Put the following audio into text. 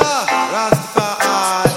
Rastafari.